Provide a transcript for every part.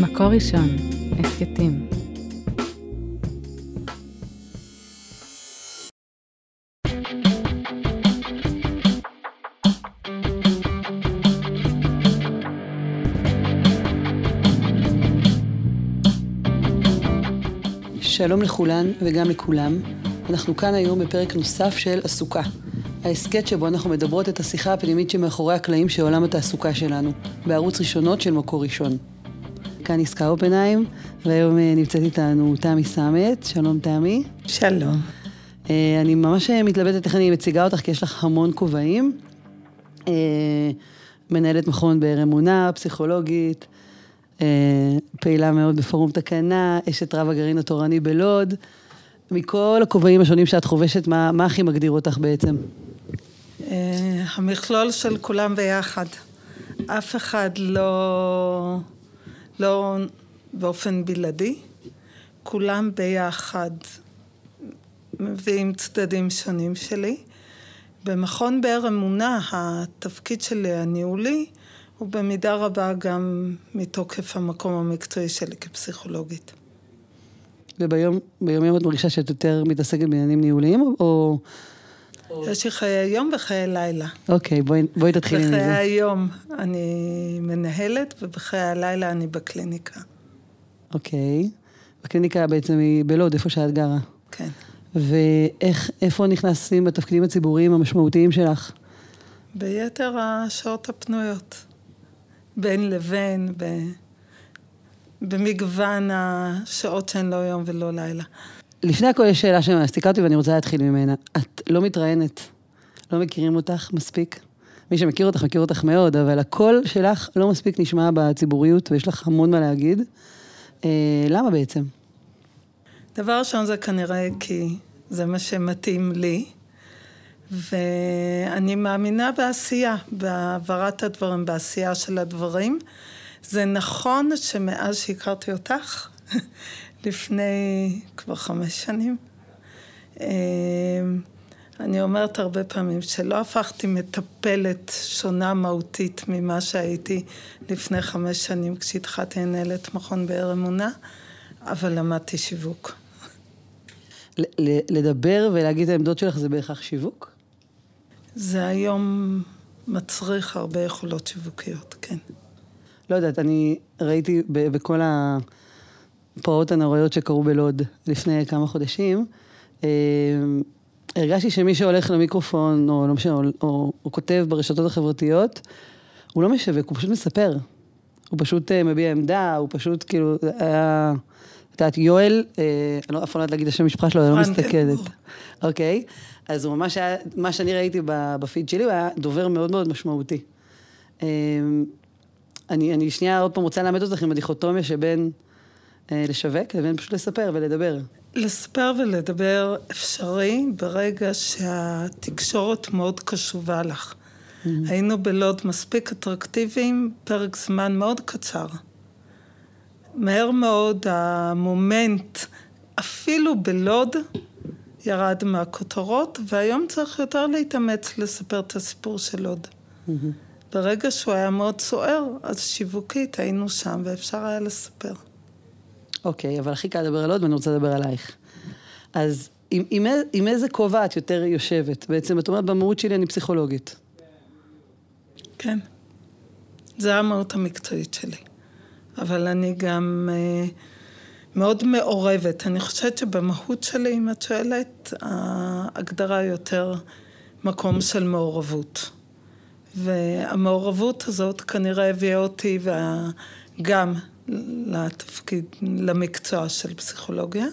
מקור ראשון, הסכתים. שלום לכולן וגם לכולם. אנחנו כאן היום בפרק נוסף של עסוקה. ההסכת שבו אנחנו מדברות את השיחה הפנימית שמאחורי הקלעים של עולם התעסוקה שלנו, בערוץ ראשונות של מקור ראשון. כאן עסקה אופנהיים, והיום אה, נמצאת איתנו תמי סמט. שלום תמי. שלום. אה, אני ממש אה, מתלבטת איך אני מציגה אותך, כי יש לך המון כובעים. מנהלת מכון באר אמונה, פסיכולוגית, פעילה מאוד בפורום תקנה, אשת רב הגרעין התורני בלוד. מכל הכובעים השונים שאת חובשת, מה, מה הכי מגדיר אותך בעצם? המכלול של כולם ביחד. אף אחד לא... לא באופן בלעדי, כולם ביחד מביאים צדדים שונים שלי. במכון באר אמונה התפקיד שלי הניהולי הוא במידה רבה גם מתוקף המקום המקצועי שלי כפסיכולוגית. וביום יום את מרגישה שאת יותר מתעסקת בעניינים ניהוליים או... יש לי חיי יום וחיי לילה. אוקיי, בואי, בואי תתחילי מזה. בחיי היום אני מנהלת, ובחיי הלילה אני בקליניקה. אוקיי. בקליניקה בעצם היא בלוד, איפה שאת גרה. כן. ואיך, איפה נכנסים בתפקידים הציבוריים המשמעותיים שלך? ביתר השעות הפנויות. בין לבין, ב... במגוון השעות שהן לא יום ולא לילה. לפני הכל יש שאלה שמעסיקה אותי ואני רוצה להתחיל ממנה. את לא מתראיינת, לא מכירים אותך מספיק. מי שמכיר אותך, מכיר אותך מאוד, אבל הקול שלך לא מספיק נשמע בציבוריות ויש לך המון מה להגיד. אה, למה בעצם? דבר ראשון זה כנראה כי זה מה שמתאים לי, ואני מאמינה בעשייה, בהעברת הדברים, בעשייה של הדברים. זה נכון שמאז שהכרתי אותך, לפני כבר חמש שנים. אמ, אני אומרת הרבה פעמים שלא הפכתי מטפלת שונה מהותית ממה שהייתי לפני חמש שנים כשהתחלתי לנהל את מכון באר אמונה, אבל למדתי שיווק. לדבר ולהגיד את העמדות שלך זה בהכרח שיווק? זה היום מצריך הרבה יכולות שיווקיות, כן. לא יודעת, אני ראיתי בכל ה... הפרעות הנוראיות שקרו בלוד לפני כמה חודשים, אה, הרגשתי שמי שהולך למיקרופון, או לא משנה, או, או, או כותב ברשתות החברתיות, הוא לא משווק, הוא פשוט מספר. הוא פשוט uh, מביע עמדה, הוא פשוט כאילו, היה... את יודעת, יואל, uh, אני לא אף פעם לא יודעת להגיד את השם המשפחה שלו, אני לא מסתכלת. אוקיי? אז הוא ממש היה, מה שאני ראיתי בפיד שלי, הוא היה דובר מאוד מאוד משמעותי. אני, אני שנייה עוד פעם רוצה לאמת אותך עם הדיכוטומיה שבין אה, לשווק, לבין פשוט לספר ולדבר. לספר ולדבר אפשרי ברגע שהתקשורת מאוד קשובה לך. Mm-hmm. היינו בלוד מספיק אטרקטיביים, פרק זמן מאוד קצר. מהר מאוד המומנט, אפילו בלוד, ירד מהכותרות, והיום צריך יותר להתאמץ לספר את הסיפור של לוד. Mm-hmm. ברגע שהוא היה מאוד סוער, אז שיווקית היינו שם ואפשר היה לספר. אוקיי, אבל הכי קל לדבר על עוד ואני רוצה לדבר עלייך. אז עם, עם, עם איזה כובע את יותר יושבת? בעצם את אומרת, במהות שלי אני פסיכולוגית. כן. זה המהות המקצועית שלי. אבל אני גם אה, מאוד מעורבת. אני חושבת שבמהות שלי, אם את שואלת, ההגדרה יותר מקום של מעורבות. והמעורבות הזאת כנראה הביאה אותי גם לתפקיד, למקצוע של פסיכולוגיה,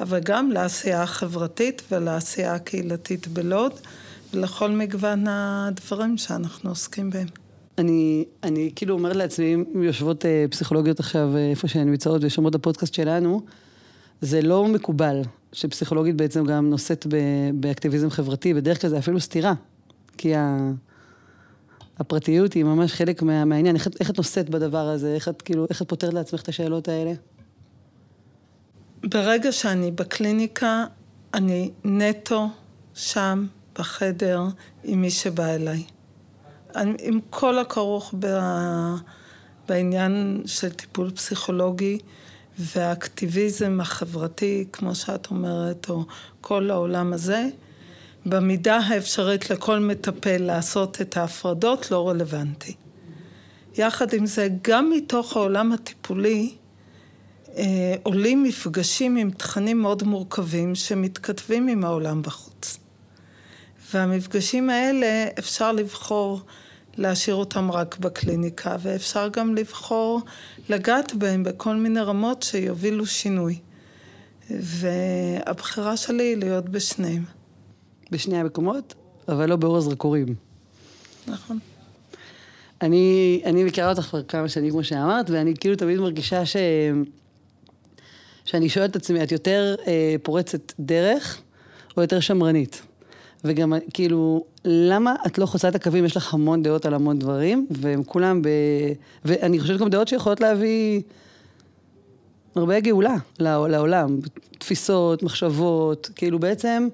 אבל גם לעשייה החברתית ולעשייה הקהילתית בלוד, ולכל מגוון הדברים שאנחנו עוסקים בהם. אני, אני כאילו אומרת לעצמי, אם יושבות אה, פסיכולוגיות עכשיו אה, איפה שהן נמצאות ושומעות הפודקאסט שלנו, זה לא מקובל שפסיכולוגית בעצם גם נושאת באקטיביזם חברתי, בדרך כלל זה אפילו סתירה. כי ה... הפרטיות היא ממש חלק מה, מהעניין. איך, איך את נושאת בדבר הזה? איך את, כאילו, איך את פותרת לעצמך את השאלות האלה? ברגע שאני בקליניקה, אני נטו שם, בחדר, עם מי שבא אליי. אני, עם כל הכרוך ב, בעניין של טיפול פסיכולוגי והאקטיביזם החברתי, כמו שאת אומרת, או כל העולם הזה, במידה האפשרית לכל מטפל לעשות את ההפרדות לא רלוונטי. יחד עם זה, גם מתוך העולם הטיפולי, אה, עולים מפגשים עם תכנים מאוד מורכבים שמתכתבים עם העולם בחוץ. והמפגשים האלה אפשר לבחור להשאיר אותם רק בקליניקה, ואפשר גם לבחור לגעת בהם בכל מיני רמות שיובילו שינוי. והבחירה שלי היא להיות בשניהם. בשני המקומות, אבל לא באור הזרקורים. נכון. אני, אני מכירה אותך כבר כמה שנים, כמו שאמרת, ואני כאילו תמיד מרגישה ש... שאני שואלת את עצמי, את יותר אה, פורצת דרך או יותר שמרנית? וגם כאילו, למה את לא חוצה את הקווים? יש לך המון דעות על המון דברים, והם כולם ב... ואני חושבת גם דעות שיכולות להביא הרבה גאולה לעולם. תפיסות, מחשבות, כאילו בעצם,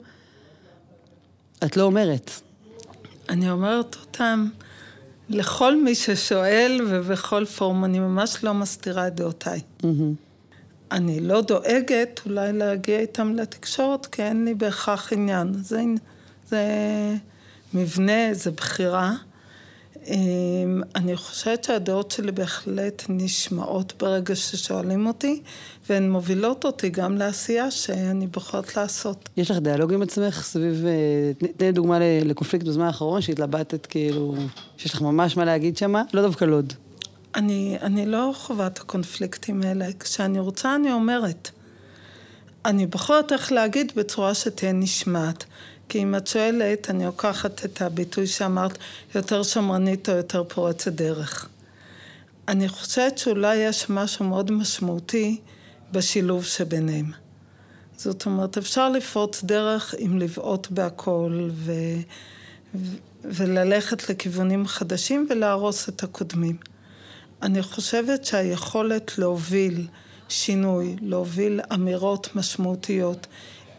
את לא אומרת. אני אומרת אותם לכל מי ששואל ובכל פורום, אני ממש לא מסתירה את דעותיי. Mm-hmm. אני לא דואגת אולי להגיע איתם לתקשורת, כי אין לי בהכרח עניין. זה, זה מבנה, זה בחירה. אמ, אני חושבת שהדעות שלי בהחלט נשמעות ברגע ששואלים אותי, והן מובילות אותי גם לעשייה שאני בוחרת לעשות. יש לך דיאלוג עם עצמך סביב, אה, תני דוגמה לקונפליקט בזמן האחרון, שהתלבטת כאילו, שיש לך ממש מה להגיד שמה, לא דווקא לוד. אני, אני לא חווה את הקונפליקטים האלה. כשאני רוצה, אני אומרת. אני בוחרת איך להגיד בצורה שתהיה נשמעת. כי אם את שואלת, אני לוקחת את הביטוי שאמרת, יותר שמרנית או יותר פורצת דרך. אני חושבת שאולי יש משהו מאוד משמעותי בשילוב שביניהם. זאת אומרת, אפשר לפרוץ דרך אם לבעוט בהכל ו... ו... וללכת לכיוונים חדשים ולהרוס את הקודמים. אני חושבת שהיכולת להוביל שינוי, להוביל אמירות משמעותיות,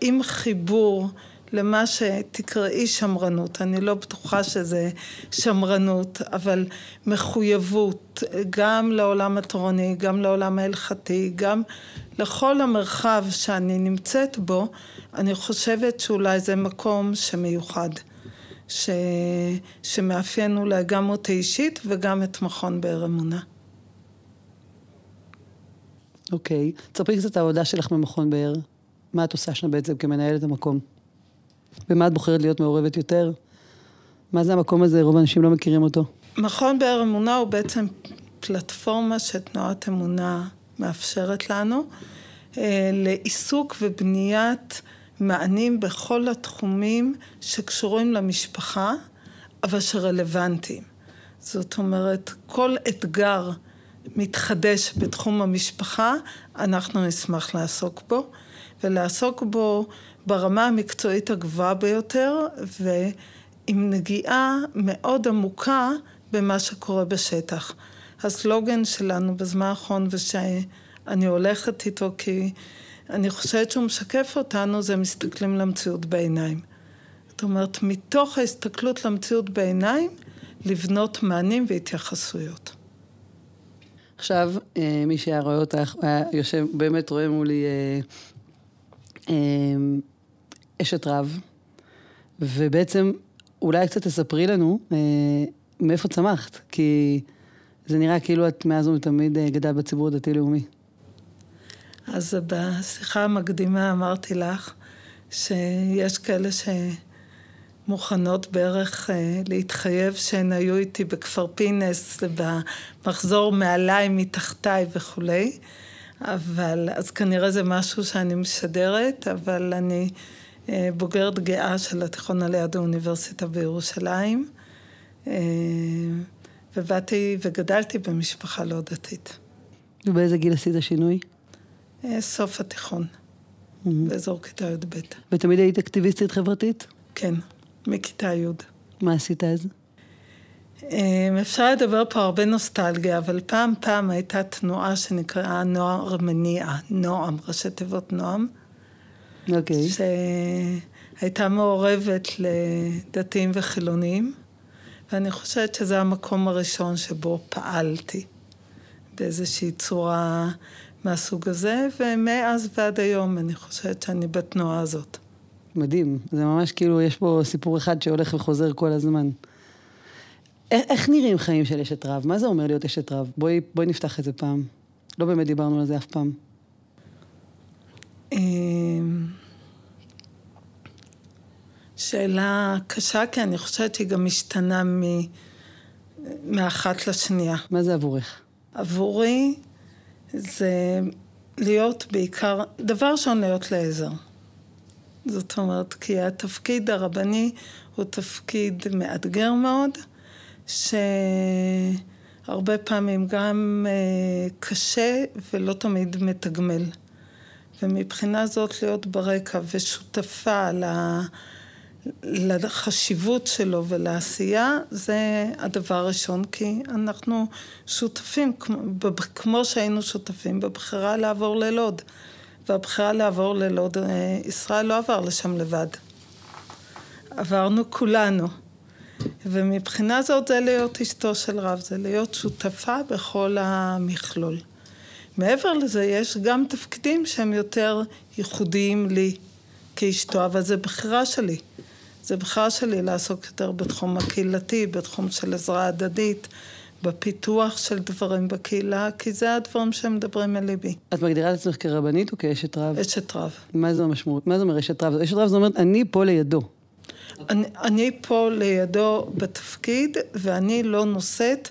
עם חיבור למה שתקראי שמרנות, אני לא בטוחה שזה שמרנות, אבל מחויבות גם לעולם התורני, גם לעולם ההלכתי, גם לכל המרחב שאני נמצאת בו, אני חושבת שאולי זה מקום שמיוחד, ש... שמאפיין אולי גם אותי אישית וגם את מכון באר אמונה. אוקיי, okay. תספרי קצת את העבודה שלך במכון באר. מה את עושה שם בעצם כמנהלת המקום? במה את בוחרת להיות מעורבת יותר? מה זה המקום הזה? רוב האנשים לא מכירים אותו. מכון באר אמונה הוא בעצם פלטפורמה שתנועת אמונה מאפשרת לנו אה, לעיסוק ובניית מענים בכל התחומים שקשורים למשפחה, אבל שרלוונטיים. זאת אומרת, כל אתגר מתחדש בתחום המשפחה, אנחנו נשמח לעסוק בו, ולעסוק בו ברמה המקצועית הגבוהה ביותר, ועם נגיעה מאוד עמוקה במה שקורה בשטח. הסלוגן שלנו בזמן האחרון, ושאני הולכת איתו כי אני חושבת שהוא משקף אותנו, זה מסתכלים למציאות בעיניים. זאת אומרת, מתוך ההסתכלות למציאות בעיניים, לבנות מענים והתייחסויות. עכשיו, אה, מי שהיה רואה אותך, היה יושב, באמת רואה מולי אה, אה, אשת רב, ובעצם אולי קצת תספרי לנו מאיפה צמחת, כי זה נראה כאילו את מאז ומתמיד גדלת בציבור הדתי-לאומי. אז בשיחה המקדימה אמרתי לך שיש כאלה ש... מוכנות בערך אה, להתחייב שהן היו איתי בכפר פינס, במחזור מעליי, מתחתיי וכולי. אבל, אז כנראה זה משהו שאני משדרת, אבל אני אה, בוגרת גאה של התיכון על יד האוניברסיטה בירושלים. אה, ובאתי וגדלתי במשפחה לא דתית. ובאיזה גיל עשית שינוי? סוף התיכון, mm-hmm. באזור כיתה י"ב. ותמיד היית אקטיביסטית חברתית? כן. מכיתה י'. מה עשית אז? אפשר לדבר פה הרבה נוסטלגיה, אבל פעם פעם הייתה תנועה שנקראה נוער מניע, נועם, ראשי תיבות נועם. אוקיי. Okay. שהייתה מעורבת לדתיים וחילונים, ואני חושבת שזה המקום הראשון שבו פעלתי. באיזושהי צורה מהסוג הזה, ומאז ועד היום אני חושבת שאני בתנועה הזאת. מדהים, זה ממש כאילו, יש פה סיפור אחד שהולך וחוזר כל הזמן. איך נראים חיים של אשת רב? מה זה אומר להיות אשת רב? בואי, בואי נפתח את זה פעם. לא באמת דיברנו על זה אף פעם. שאלה קשה, כי אני חושבת שהיא גם משתנה מ... מאחת לשנייה. מה זה עבורך? עבורי זה להיות בעיקר, דבר ראשון להיות לעזר. זאת אומרת, כי התפקיד הרבני הוא תפקיד מאתגר מאוד, שהרבה פעמים גם אה, קשה ולא תמיד מתגמל. ומבחינה זאת להיות ברקע ושותפה לחשיבות שלו ולעשייה, זה הדבר הראשון, כי אנחנו שותפים, כמו שהיינו שותפים בבחירה לעבור ללוד. והבחירה לעבור ללוד, אה, ישראל לא עבר לשם לבד. עברנו כולנו. ומבחינה זאת זה להיות אשתו של רב, זה להיות שותפה בכל המכלול. מעבר לזה יש גם תפקידים שהם יותר ייחודיים לי כאשתו, אבל זה בחירה שלי. זה בחירה שלי לעסוק יותר בתחום הקהילתי, בתחום של עזרה הדדית, בפיתוח של דברים בקהילה, כי זה הדברים שהם מדברים אל ליבי. את מגדירה את עצמך כרבנית או כאשת רב? אשת רב. מה זה המשמעות? מה זה אומר אשת רב? אשת רב זאת אומרת, אני פה לידו. אני, אני פה לידו בתפקיד, ואני לא נושאת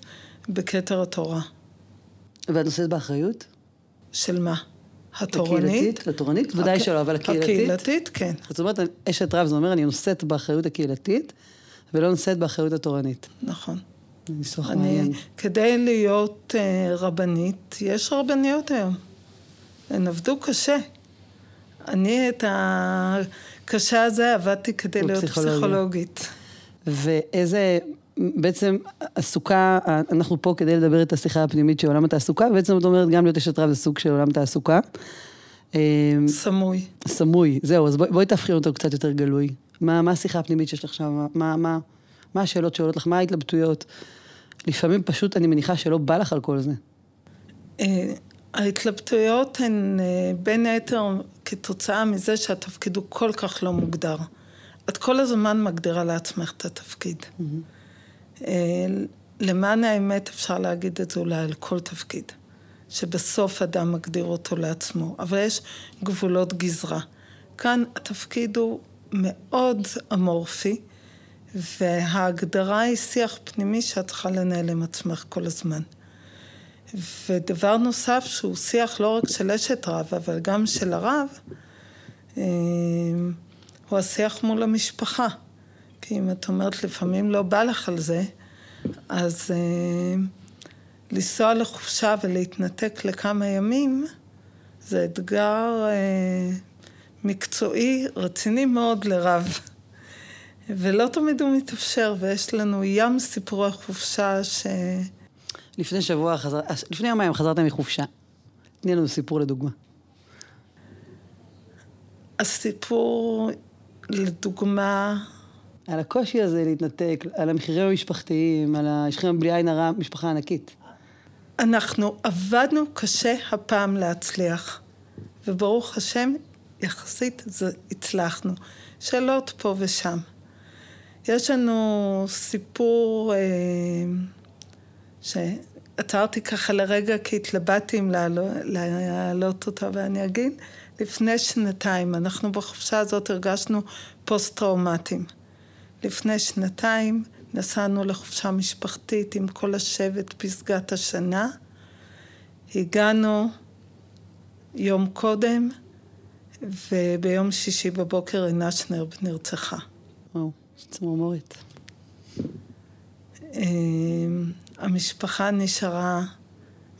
בכתר התורה. ואת נושאת באחריות? של מה? התורנית? הקהילתית? התורנית? ודאי הק... שלא, אבל הקהילתית? הקהילתית, כן. זאת אומרת, אשת רב, זה אומר, אני נושאת באחריות הקהילתית, ולא נושאת באחריות התורנית. נכון. ניסוח מעניין. כדי להיות uh, רבנית, יש רבניות היום. הן עבדו קשה. אני את הקשה הזה עבדתי כדי להיות פסיכולוגית. ואיזה, בעצם עסוקה, אנחנו פה כדי לדבר את השיחה הפנימית של עולם התעסוקה, ובעצם את אומרת גם להיות אשת רב זה סוג של עולם תעסוקה. אמ, סמוי. סמוי, זהו, אז בואי, בואי תהפכי אותו קצת יותר גלוי. מה, מה השיחה הפנימית שיש לך שם? מה, מה, מה השאלות שעולות לך? מה ההתלבטויות? לפעמים פשוט אני מניחה שלא בא לך על כל זה. אה, ההתלבטויות הן אה, בין היתר כתוצאה מזה שהתפקיד הוא כל כך לא מוגדר. את כל הזמן מגדירה לעצמך את התפקיד. Mm-hmm. למען האמת אפשר להגיד את זה אולי על כל תפקיד, שבסוף אדם מגדיר אותו לעצמו, אבל יש גבולות גזרה. כאן התפקיד הוא מאוד אמורפי, וההגדרה היא שיח פנימי שאת צריכה לנהל עם עצמך כל הזמן. ודבר נוסף שהוא שיח לא רק של אשת רב, אבל גם של הרב, אה, הוא השיח מול המשפחה. כי אם את אומרת לפעמים לא בא לך על זה, אז אה, לנסוע לחופשה ולהתנתק לכמה ימים, זה אתגר אה, מקצועי רציני מאוד לרב. ולא תמיד הוא מתאפשר, ויש לנו ים סיפורי חופשה ש... לפני שבוע, חזר... לפני יומיים חזרת מחופשה. תני לנו סיפור לדוגמה. הסיפור, לדוגמה... על הקושי הזה להתנתק, על המחירים המשפחתיים, על ה... יש לכם בלי עין הרע משפחה ענקית. אנחנו עבדנו קשה הפעם להצליח, וברוך השם, יחסית זה הצלחנו. שאלות פה ושם. יש לנו סיפור אה, שעצרתי ככה לרגע כי התלבטתי אם להעלות אותו ואני אגיד, לפני שנתיים, אנחנו בחופשה הזאת הרגשנו פוסט-טראומטיים. לפני שנתיים נסענו לחופשה משפחתית עם כל השבט פסגת השנה. הגענו יום קודם, וביום שישי בבוקר עינה שנרב נרצחה. וואו. צמרמורת. אמ, המשפחה נשארה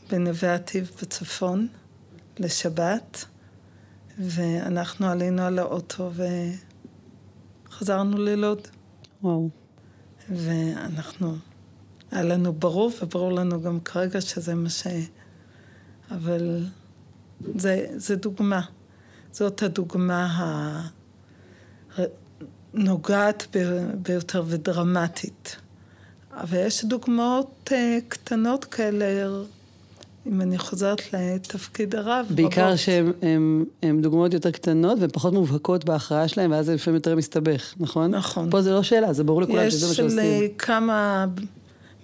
בנווה עתיב בצפון לשבת, ואנחנו עלינו על האוטו וחזרנו ללוד. וואו. ואנחנו, היה לנו ברור, וברור לנו גם כרגע שזה מה ש... אבל זה, זה דוגמה. זאת הדוגמה ה... נוגעת ביותר ודרמטית. אבל יש דוגמאות uh, קטנות כאלה אם אני חוזרת לתפקיד הרב, בעיקר. שהן דוגמאות יותר קטנות ופחות מובהקות בהכרעה שלהן, ואז זה לפעמים יותר מסתבך, נכון? נכון. פה זה לא שאלה, זה ברור לכולם שזה מה יש שעושים. לי כמה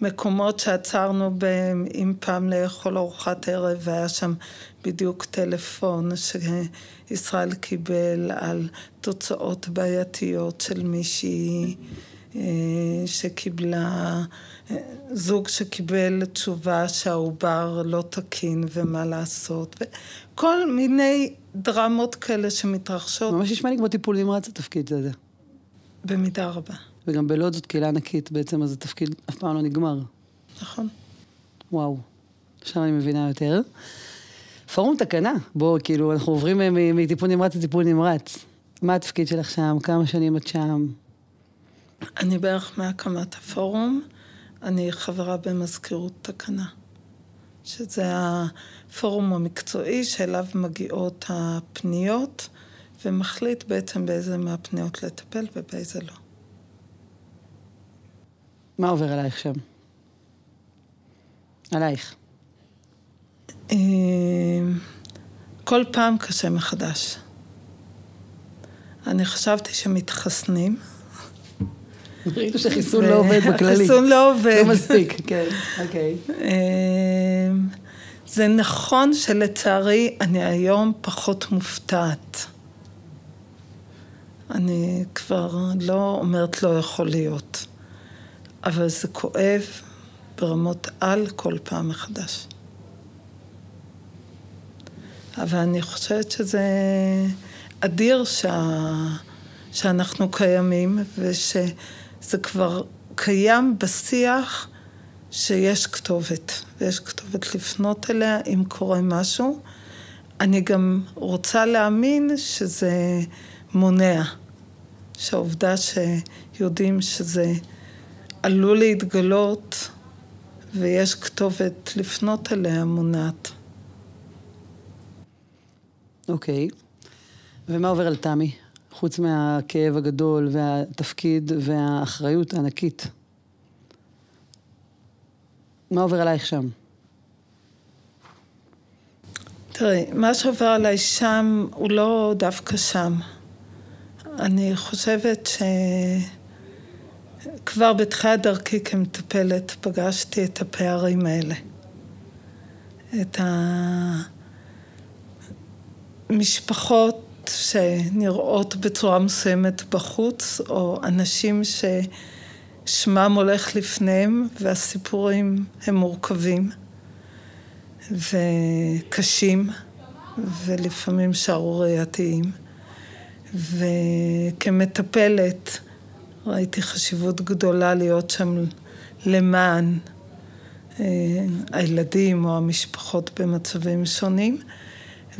מקומות שעצרנו בהם, אם פעם לאכול ארוחת ערב, והיה שם בדיוק טלפון שישראל קיבל על תוצאות בעייתיות של מישהי שקיבלה, אה, זוג שקיבל תשובה שהעובר לא תקין ומה לעשות, וכל מיני דרמות כאלה שמתרחשות ממש נשמע לי כמו טיפול נמרץ התפקיד הזה. במידה רבה. וגם בלוד זאת קהילה ענקית בעצם, אז התפקיד אף פעם לא נגמר. נכון. וואו, עכשיו אני מבינה יותר. פורום תקנה, בואו, כאילו, אנחנו עוברים מ- מטיפול נמרץ לטיפול נמרץ. מה התפקיד שלך שם? כמה שנים את שם? אני בערך מהקמת הפורום, אני חברה במזכירות תקנה, שזה הפורום המקצועי שאליו מגיעות הפניות, ומחליט בעצם באיזה מהפניות לטפל ובאיזה לא. מה עובר עלייך שם? עלייך. אה, כל פעם קשה מחדש. אני חשבתי שמתחסנים. ראינו שחיסון לא עובד בכללי. החיסון לא עובד. לא מספיק, כן, אוקיי. אמ, זה נכון שלצערי אני היום פחות מופתעת. אני כבר לא אומרת לא יכול להיות, אבל זה כואב ברמות על כל פעם מחדש. אבל אני חושבת שזה אדיר שה... שאנחנו קיימים ושזה כבר קיים בשיח שיש כתובת, ויש כתובת לפנות אליה אם קורה משהו. אני גם רוצה להאמין שזה מונע, שהעובדה שיודעים שזה עלול להתגלות ויש כתובת לפנות אליה מונעת. אוקיי. ומה עובר על תמי? חוץ מהכאב הגדול והתפקיד והאחריות הענקית. מה עובר עלייך שם? תראי, מה שעובר עליי שם הוא לא דווקא שם. אני חושבת שכבר בתחילת דרכי כמטפלת פגשתי את הפערים האלה. את המשפחות שנראות בצורה מסוימת בחוץ, או אנשים ששמם הולך לפניהם והסיפורים הם מורכבים. וקשים, ולפעמים שערורייתיים. וכמטפלת ראיתי חשיבות גדולה להיות שם למען אה, הילדים או המשפחות במצבים שונים.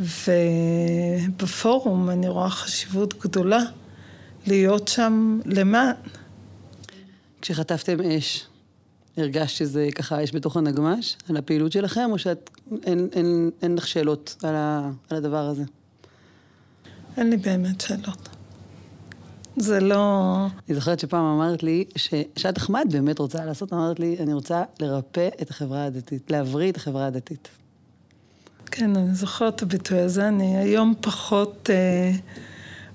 ובפורום אני רואה חשיבות גדולה להיות שם למען. כשחטפתם אש, הרגשת שזה ככה אש בתוך הנגמש, על הפעילות שלכם, או שאת, אין, אין, אין לך שאלות על, ה, על הדבר הזה? אין לי באמת שאלות. זה לא... אני זוכרת שפעם אמרת לי, ששאת אחמד באמת רוצה לעשות, אמרת לי, אני רוצה לרפא את החברה הדתית, להבריא את החברה הדתית. כן, אני זוכרת את הביטוי הזה, אני היום פחות אה,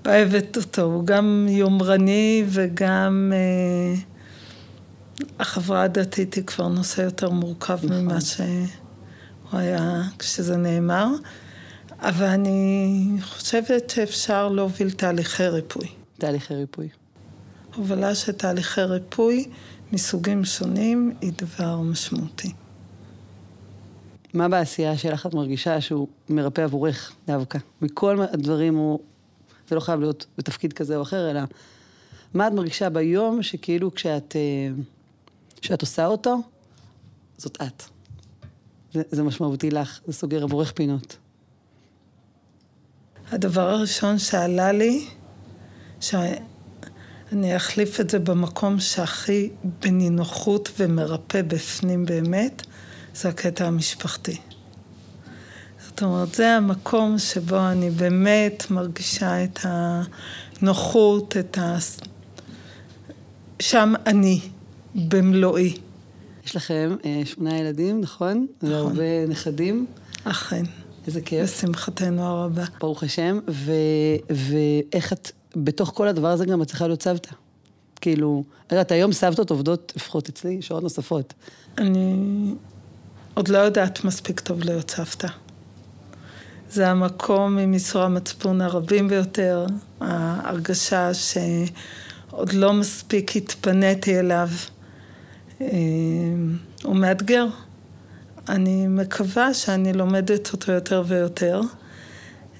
אוהבת אותו, הוא גם יומרני וגם... אה, החברה הדתית היא כבר נושא יותר מורכב נכון. ממה שהוא היה כשזה נאמר, אבל אני חושבת שאפשר להוביל תהליכי ריפוי. תהליכי ריפוי. הובלה של תהליכי ריפוי מסוגים שונים היא דבר משמעותי. מה בעשייה שלך את מרגישה שהוא מרפא עבורך דווקא? מכל הדברים הוא, זה לא חייב להיות בתפקיד כזה או אחר, אלא מה את מרגישה ביום שכאילו כשאת, כשאת עושה אותו, זאת את. זה, זה משמעותי לך, זה סוגר עבורך פינות. הדבר הראשון שעלה לי, שאני אחליף את זה במקום שהכי בנינוחות ומרפא בפנים באמת, זה הקטע המשפחתי. זאת אומרת, זה המקום שבו אני באמת מרגישה את הנוחות, את ה... שם אני, במלואי. יש לכם אה, שמונה ילדים, נכון? נכון. והרבה נכדים. אכן. איזה כיף. לשמחתנו הרבה. ברוך השם. ו, ואיך את, בתוך כל הדבר הזה גם מצליחה להיות סבתא. כאילו, את יודעת, היום סבתות עובדות, לפחות אצלי, שעות נוספות. אני עוד לא יודעת מספיק טוב להיות סבתא. זה המקום עם ייסורי המצפון הרבים ביותר, ההרגשה שעוד לא מספיק התפניתי אליו. אה, הוא מאתגר. אני מקווה שאני לומדת אותו יותר ויותר,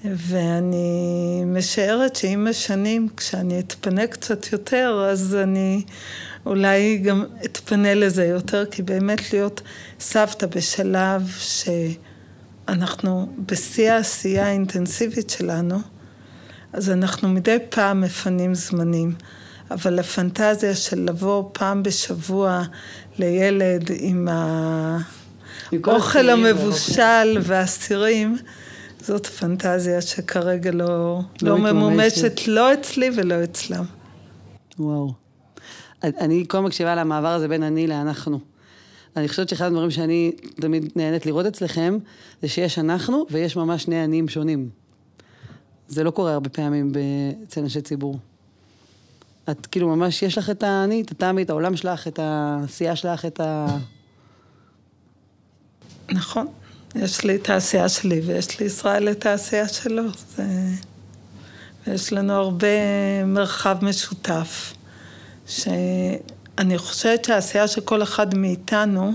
ואני משערת שעם השנים, כשאני אתפנה קצת יותר, אז אני אולי גם אתפנה לזה יותר, כי באמת להיות סבתא בשלב שאנחנו בשיא העשייה האינטנסיבית שלנו, אז אנחנו מדי פעם מפנים זמנים. אבל הפנטזיה של לבוא פעם בשבוע לילד עם האוכל המבושל והסירים, זאת פנטזיה שכרגע לא, לא, לא ממומשת לא אצלי ולא אצלם. וואו. אני כל מקשיבה למעבר הזה בין אני לאנחנו. אני חושבת שאחד הדברים שאני תמיד נהנית לראות אצלכם, זה שיש אנחנו ויש ממש שני עניים שונים. זה לא קורה הרבה פעמים אצל אנשי ציבור. את כאילו ממש, יש לך את האני, את הטעמי, את העולם שלך, את העשייה שלך, את ה... נכון. יש לי את העשייה שלי ויש לי ישראל את העשייה שלו. זה... ויש לנו הרבה מרחב משותף. שאני חושבת שהעשייה של כל אחד מאיתנו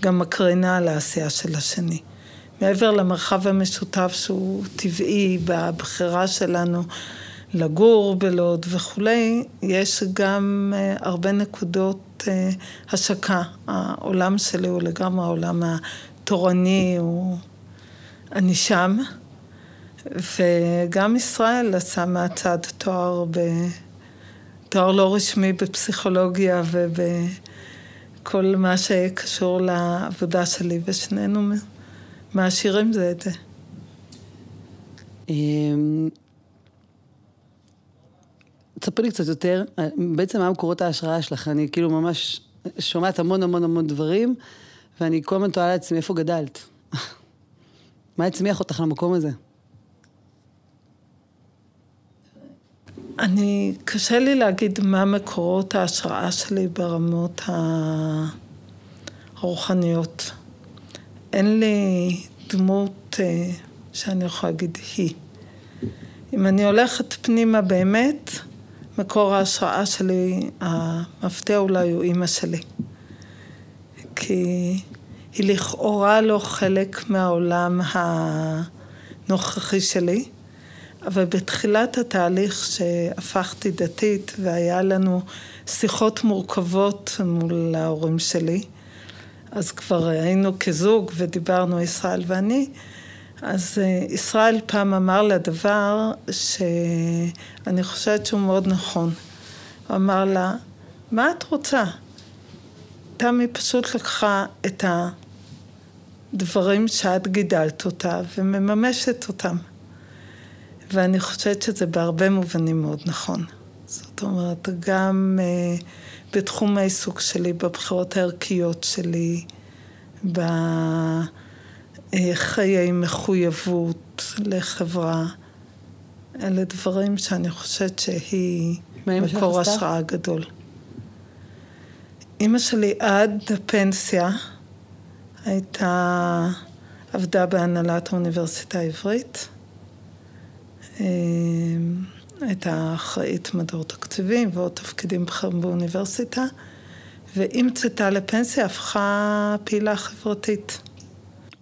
גם מקרינה על העשייה של השני. מעבר למרחב המשותף שהוא טבעי בבחירה שלנו לגור בלוד וכולי, יש גם uh, הרבה נקודות uh, השקה. העולם שלי הוא לגמרי העולם התורני, הוא... אני שם. וגם ישראל עשה מהצד תואר ב... תואר לא רשמי בפסיכולוגיה ובכל מה שקשור לעבודה שלי, ושנינו מעשירים זה את זה. אמ, תספרי לי קצת יותר, בעצם מה מקורות ההשראה שלך? אני כאילו ממש שומעת המון המון המון דברים, ואני כל הזמן תוהה לעצמי, איפה גדלת? מה הצמיח אותך למקום הזה? אני, קשה לי להגיד מה מקורות ההשראה שלי ברמות הרוחניות. אין לי דמות אה, שאני יכולה להגיד היא. אם אני הולכת פנימה באמת, מקור ההשראה שלי, המפתיע אולי הוא אימא שלי. כי היא לכאורה לא חלק מהעולם הנוכחי שלי. אבל בתחילת התהליך שהפכתי דתית והיה לנו שיחות מורכבות מול ההורים שלי, אז כבר היינו כזוג ודיברנו ישראל ואני, אז אה, ישראל פעם אמר לה דבר שאני חושבת שהוא מאוד נכון. הוא אמר לה, מה את רוצה? תמי פשוט לקחה את הדברים שאת גידלת אותה ומממשת אותם. ואני חושבת שזה בהרבה מובנים מאוד נכון. זאת אומרת, גם uh, בתחום העיסוק שלי, בבחירות הערכיות שלי, בחיי מחויבות לחברה, אלה דברים שאני חושבת שהיא מקור השראה גדול. אימא שלי עד הפנסיה הייתה, עבדה בהנהלת האוניברסיטה העברית. הייתה אחראית מדור תקציבים ועוד תפקידים בכירים באוניברסיטה, ועם צאתה לפנסיה הפכה פעילה חברתית.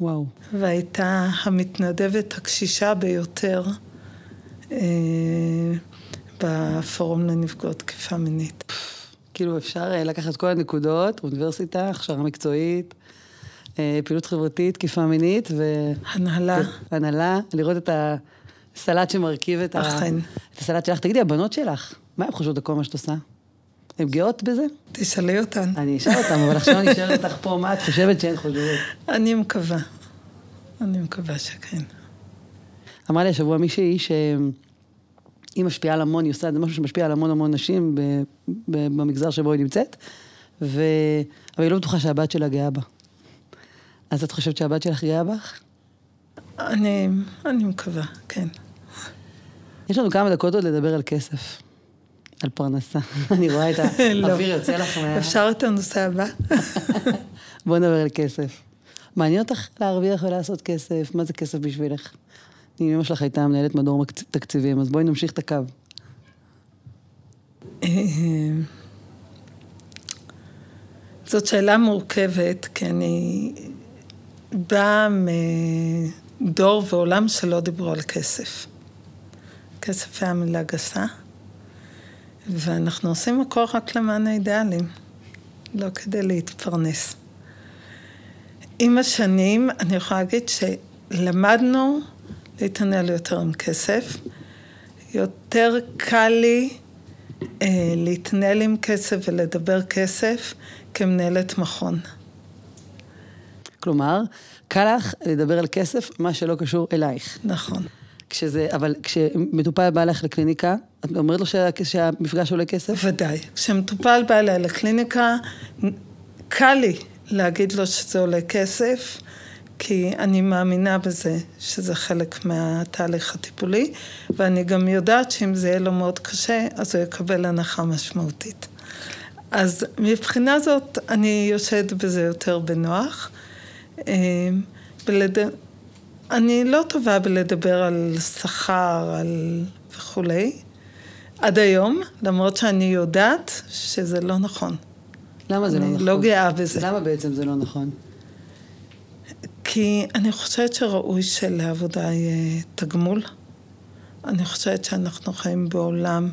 וואו. והייתה המתנדבת הקשישה ביותר אה, בפורום לנפגעות תקיפה מינית. כאילו אפשר אה, לקחת כל הנקודות, אוניברסיטה, הכשרה מקצועית, אה, פעילות חברתית, תקיפה מינית ו... הנהלה. הנהלה, לראות את ה... סלט שמרכיב את, ה... את הסלט שלך. תגידי, הבנות שלך, מה הן חושבות על כל מה שאת עושה? הן גאות בזה? תשאלי אותן. אני אשאל אותן, אבל עכשיו אני אשאל אותך פה, מה את חושבת שהן חושבות? אני מקווה. אני מקווה שכן. אמרה לי השבוע מישהי שהיא משפיעה על המון, היא עושה את זה משהו שמשפיע על המון המון נשים במגזר שבו היא נמצאת, ו... אבל היא לא בטוחה שהבת שלה גאה בה. אז את חושבת שהבת שלך גאה בך? אני, אני מקווה, כן. יש לנו כמה דקות עוד לדבר על כסף. על פרנסה. אני רואה את לא. האוויר יוצא לך מה... אפשר את הנושא הבא? בוא נדבר על כסף. מעניין אותך להרוויח ולעשות כסף? מה זה כסף בשבילך? אם אמא שלך הייתה מנהלת מדור תקציבים, אז בואי נמשיך את הקו. אה, זאת שאלה מורכבת, כי אני באה מדור ועולם שלא דיברו על כסף. כסף היה מילה גסה, ואנחנו עושים הכל רק למען האידיאלים, לא כדי להתפרנס. עם השנים, אני יכולה להגיד שלמדנו להתעניין יותר עם כסף. יותר קל לי אה, להתנהל עם כסף ולדבר כסף כמנהלת מכון. כלומר, קל לך לדבר על כסף, מה שלא קשור אלייך. נכון. כשזה, אבל כשמטופל בא לך לקליניקה, את אומרת לו שה, שהמפגש עולה כסף? ודאי. כשמטופל בא אליי לקליניקה, קל לי להגיד לו שזה עולה כסף, כי אני מאמינה בזה שזה חלק מהתהליך הטיפולי, ואני גם יודעת שאם זה יהיה לו מאוד קשה, אז הוא יקבל הנחה משמעותית. אז מבחינה זאת, אני יושבת בזה יותר בנוח. בלד... אני לא טובה בלדבר על שכר, על וכולי, עד היום, למרות שאני יודעת שזה לא נכון. למה זה לא נכון? אני לא גאה בזה. למה בעצם זה לא נכון? כי אני חושבת שראוי שלעבודה יהיה תגמול. אני חושבת שאנחנו חיים בעולם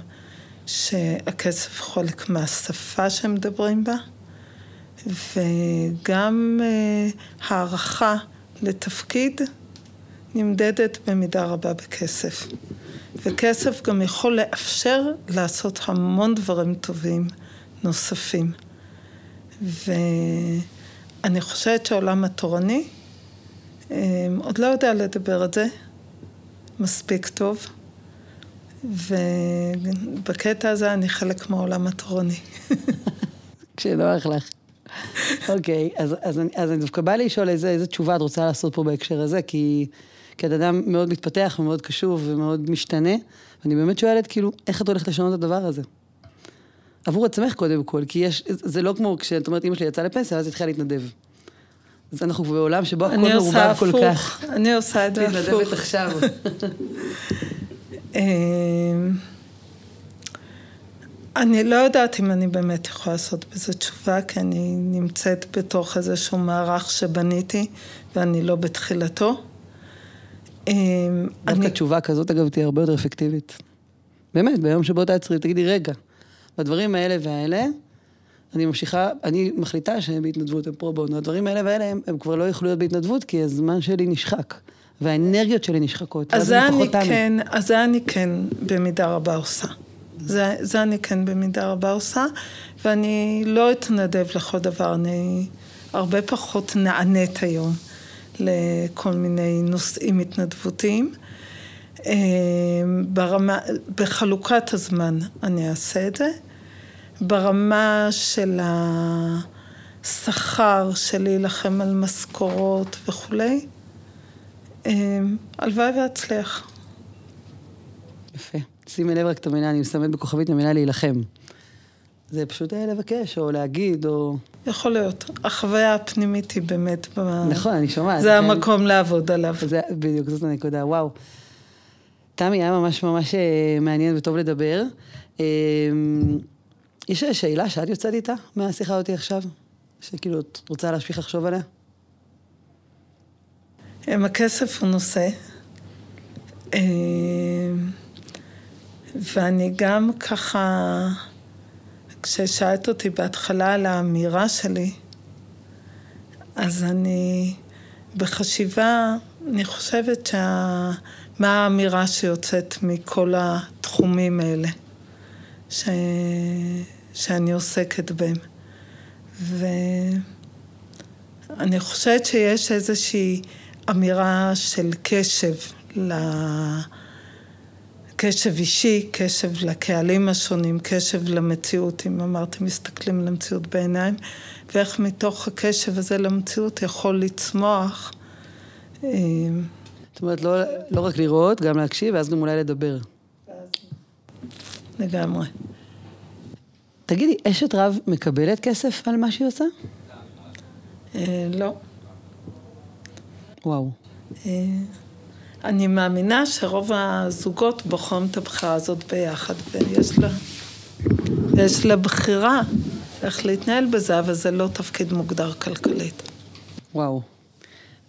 שהכסף חלק מהשפה שמדברים בה, וגם uh, הערכה לתפקיד נמדדת במידה רבה בכסף. וכסף גם יכול לאפשר לעשות המון דברים טובים נוספים. ואני חושבת שהעולם התורני עוד לא יודע לדבר את זה מספיק טוב, ובקטע הזה אני חלק מהעולם התורני. כשנוח לך. אוקיי, אז, אז, אז אני דווקא באה לשאול איזה, איזה תשובה את רוצה לעשות פה בהקשר הזה, כי, כי את אדם מאוד מתפתח ומאוד קשוב ומאוד משתנה, ואני באמת שואלת, כאילו, איך את הולכת לשנות את הדבר הזה? עבור עצמך קודם כל, כי יש, זה לא כמו כשאת אומרת, אמא שלי יצאה לפנסיה, אז התחילה להתנדב. אז אנחנו בעולם שבו הכל מעורבב כל כך. אני עושה את זה הפוך. מתנדבת עכשיו. אני לא יודעת אם אני באמת יכולה לעשות בזה תשובה, כי אני נמצאת בתוך איזשהו מערך שבניתי, ואני לא בתחילתו. דווקא אני... תשובה כזאת, אגב, תהיה הרבה יותר אפקטיבית. באמת, ביום שבו תעצרי, תגידי, רגע, בדברים האלה והאלה, אני ממשיכה, אני מחליטה שהם בהתנדבות, הם פרו בונו, הדברים האלה והאלה, הם, הם כבר לא יכלו להיות בהתנדבות, כי הזמן שלי נשחק, והאנרגיות שלי נשחקות. אז זה אני כן, אז זה אני כן במידה רבה עושה. זה, זה אני כן במידה רבה עושה, ואני לא אתנדב לכל דבר, אני הרבה פחות נענית היום לכל מיני נושאים התנדבותיים. ברמה, בחלוקת הזמן אני אעשה את זה. ברמה של השכר, של להילחם על משכורות וכולי, הלוואי ואצליח. יפה. שימי לב רק את המילה, אני מסתמנת בכוכבית המילה להילחם. זה פשוט לבקש, או להגיד, או... יכול להיות. החוויה הפנימית היא באמת... נכון, אני שומעת. זה המקום לעבוד עליו. זה, בדיוק, זאת הנקודה, וואו. תמי, היה ממש ממש מעניין וטוב לדבר. יש שאלה שאת יוצאת איתה מהשיחה אותי עכשיו? שכאילו את רוצה להשפיך לחשוב עליה? הכסף הוא נושא. ואני גם ככה, כששאלת אותי בהתחלה על האמירה שלי, אז אני בחשיבה, אני חושבת שה... מה האמירה שיוצאת מכל התחומים האלה ש... שאני עוסקת בהם. ואני חושבת שיש איזושהי אמירה של קשב קשב אישי, קשב לקהלים השונים, קשב למציאות, אם אמרתם, מסתכלים על המציאות בעיניים, ואיך מתוך הקשב הזה למציאות יכול לצמוח. אה, זאת אומרת, לא, לא רק לראות, גם להקשיב, ואז גם אולי לדבר. לגמרי. תגידי, אשת רב מקבלת כסף על מה שהיא עושה? אה, לא. וואו. אה, אני מאמינה שרוב הזוגות בוחרים את הבחירה הזאת ביחד, ויש לה, יש לה בחירה איך להתנהל בזה, אבל זה לא תפקיד מוגדר כלכלית. וואו.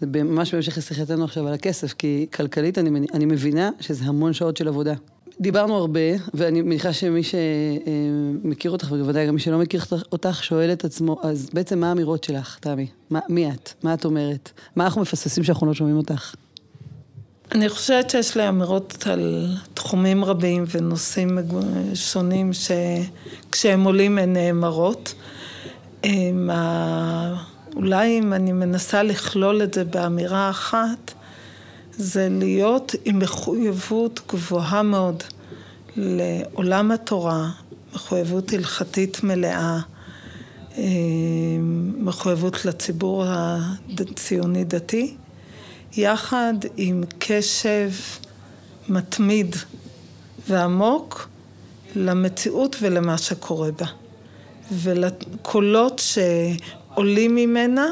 זה ממש בהמשך לשיחתנו עכשיו על הכסף, כי כלכלית אני, אני מבינה שזה המון שעות של עבודה. דיברנו הרבה, ואני מניחה שמי שמכיר אותך, ובוודאי גם מי שלא מכיר אותך, שואל את עצמו, אז בעצם מה האמירות שלך, תמי? מי את? מה את אומרת? מה אנחנו מפספסים שאנחנו לא שומעים אותך? אני חושבת שיש לי אמירות על תחומים רבים ונושאים שונים שכשהם עולים הן נאמרות. אולי אם אני מנסה לכלול את זה באמירה אחת, זה להיות עם מחויבות גבוהה מאוד לעולם התורה, מחויבות הלכתית מלאה, מחויבות לציבור הציוני-דתי. יחד עם קשב מתמיד ועמוק למציאות ולמה שקורה בה. ולקולות שעולים ממנה,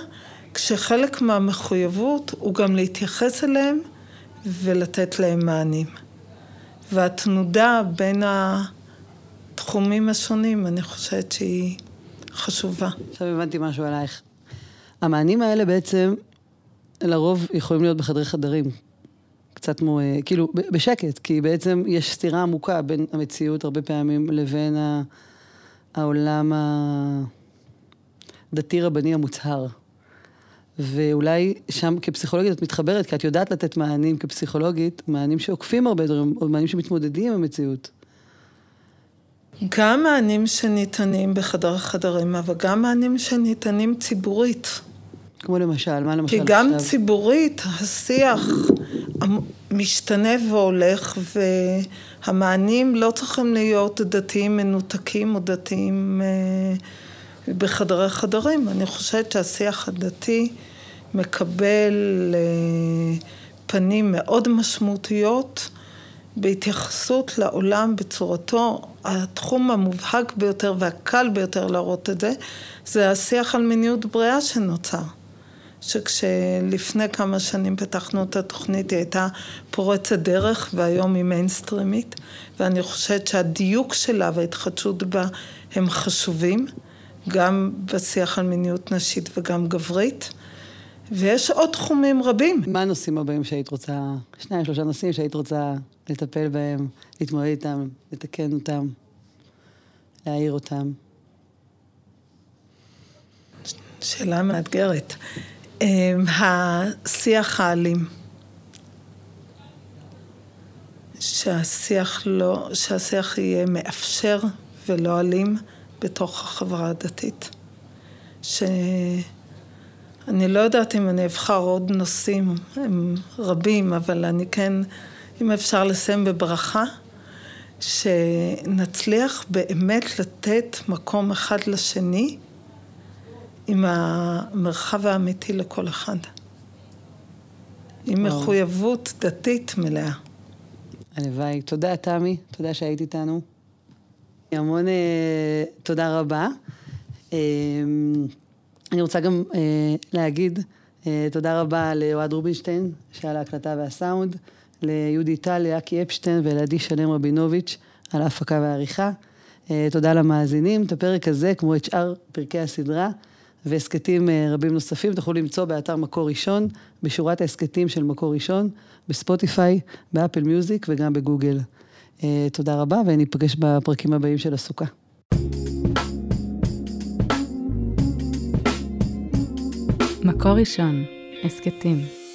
כשחלק מהמחויבות הוא גם להתייחס אליהם ולתת להם מענים. והתנודה בין התחומים השונים, אני חושבת שהיא חשובה. עכשיו הבנתי משהו עלייך. המענים האלה בעצם לרוב יכולים להיות בחדרי חדרים. קצת כמו, אה, כאילו, בשקט, כי בעצם יש סתירה עמוקה בין המציאות הרבה פעמים לבין העולם הדתי-רבני המוצהר. ואולי שם כפסיכולוגית את מתחברת, כי את יודעת לתת מענים כפסיכולוגית, מענים שעוקפים הרבה דברים, או מענים שמתמודדים עם המציאות. גם מענים שניתנים בחדר חדרים, אבל גם מענים שניתנים ציבורית. כמו למשל, מה למשל כי גם עכשיו? ציבורית, השיח משתנה והולך, והמענים לא צריכים להיות דתיים מנותקים או דתיים אה, בחדרי חדרים. אני חושבת שהשיח הדתי מקבל אה, פנים מאוד משמעותיות בהתייחסות לעולם בצורתו. התחום המובהק ביותר והקל ביותר להראות את זה, זה השיח על מיניות בריאה שנוצר. שכשלפני כמה שנים פתחנו את התוכנית היא הייתה פורצת דרך והיום היא מיינסטרימית ואני חושבת שהדיוק שלה וההתחדשות בה הם חשובים גם בשיח על מיניות נשית וגם גברית ויש עוד תחומים רבים. מה הנושאים הבאים שהיית רוצה, שניים שלושה נושאים שהיית רוצה לטפל בהם, להתמודד איתם, לתקן אותם, להעיר אותם? שאלה מאתגרת. אמ, השיח האלים. שהשיח לא, שהשיח יהיה מאפשר ולא אלים בתוך החברה הדתית. שאני לא יודעת אם אני אבחר עוד נושאים, הם רבים, אבל אני כן, אם אפשר לסיים בברכה, שנצליח באמת לתת מקום אחד לשני עם המרחב האמיתי לכל אחד. עם מחויבות דתית מלאה. הלוואי. תודה, תמי. תודה שהיית איתנו. המון אה, תודה רבה. אה, אני רוצה גם אה, להגיד אה, תודה רבה לאוהד רובינשטיין, שעל ההקלטה והסאונד, ליהודי טל, ליאקי אפשטיין ולעדי שלם רבינוביץ' על ההפקה והעריכה. אה, תודה למאזינים. את הפרק הזה, כמו את שאר פרקי הסדרה, והסכתים אה, רבים נוספים תוכלו למצוא באתר מקור ראשון, בשורת ההסכתים של מקור ראשון, בספוטיפיי, באפל מיוזיק וגם בגוגל. אה, תודה רבה וניפגש בפרקים הבאים של הסוכה. מקור ראשון, הסכתים.